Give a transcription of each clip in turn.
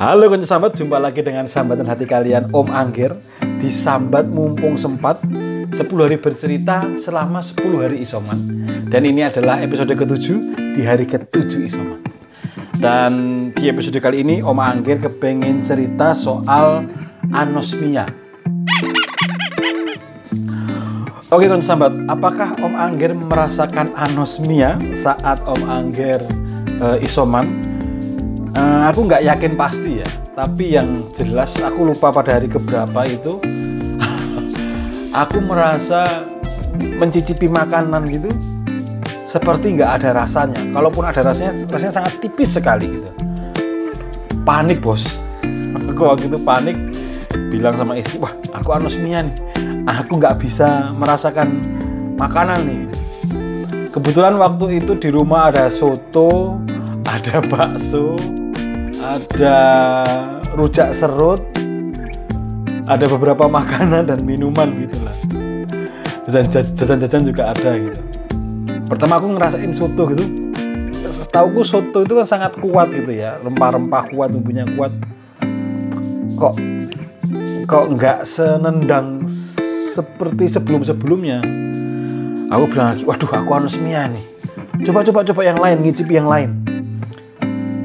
Halo kunci sambat, jumpa lagi dengan sambatan hati kalian Om Anggir di Sambat Mumpung Sempat 10 hari bercerita selama 10 hari isoman. Dan ini adalah episode ke-7 di hari ke-7 isoman. Dan di episode kali ini Om Anggir kepengen cerita soal anosmia. Oke kunci sambat, apakah Om Anggir merasakan anosmia saat Om Anggir uh, isoman Uh, aku nggak yakin pasti ya, tapi yang jelas aku lupa pada hari keberapa itu aku merasa mencicipi makanan gitu seperti nggak ada rasanya. Kalaupun ada rasanya, rasanya sangat tipis sekali gitu. Panik bos, aku waktu itu panik bilang sama istri, wah aku anosmia nih, aku nggak bisa merasakan makanan nih. Kebetulan waktu itu di rumah ada soto, ada bakso, ada rujak serut, ada beberapa makanan dan minuman gitulah. Dan jajan-jajan juga ada gitu. Pertama aku ngerasain soto gitu. Setauku soto itu kan sangat kuat gitu ya, rempah-rempah kuat, bumbunya kuat. Kok kok nggak senendang seperti sebelum-sebelumnya. Aku bilang lagi, waduh aku anosmia nih. Coba coba coba yang lain, ngicipi yang lain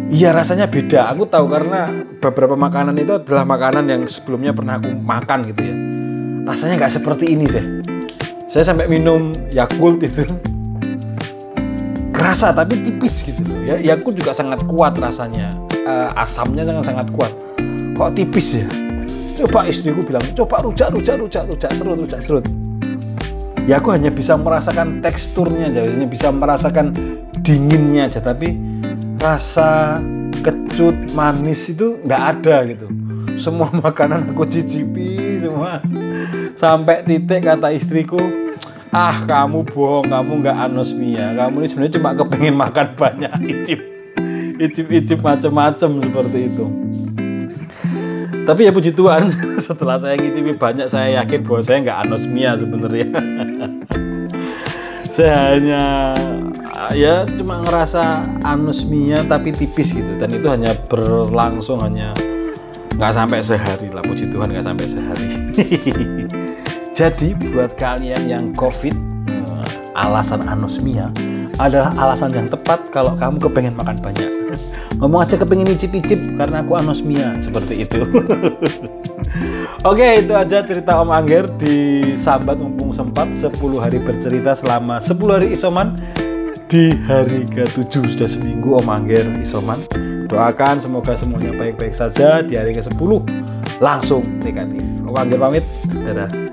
Iya rasanya beda. Aku tahu karena beberapa makanan itu adalah makanan yang sebelumnya pernah aku makan gitu ya. Rasanya nggak seperti ini deh. Saya sampai minum Yakult itu kerasa tapi tipis gitu loh. Ya Yakult juga sangat kuat rasanya. Uh, asamnya sangat sangat kuat. Kok tipis ya? Coba istriku bilang, coba rujak, rujak, rujak, rujak, serut, rujak, serut. Ya aku hanya bisa merasakan teksturnya aja, hanya bisa merasakan dinginnya aja, tapi rasa kecut manis itu nggak ada gitu. Semua makanan aku cicipi semua. Sampai titik kata istriku ah kamu bohong kamu nggak anosmia. Kamu ini sebenarnya cuma kepengen makan banyak icip icip icip macam-macam seperti itu. Tapi ya puji Tuhan setelah saya ngicipi banyak saya yakin bahwa saya nggak anosmia sebenarnya. Saya hanya ya cuma ngerasa anosmia tapi tipis gitu. Dan itu hanya berlangsung hanya nggak sampai sehari lah. Puji Tuhan nggak sampai sehari. Jadi buat kalian yang covid eh, alasan anosmia adalah alasan yang tepat kalau kamu kepengen makan banyak. Ngomong aja kepengen icip-icip karena aku anosmia. Seperti itu. Oke itu aja cerita Om Angger di Sambat Mumpung Sempat. 10 hari bercerita selama 10 hari isoman di hari ke-7 sudah seminggu Om Angger isoman. Doakan semoga semuanya baik-baik saja di hari ke-10 langsung negatif. Om Angger pamit. Dadah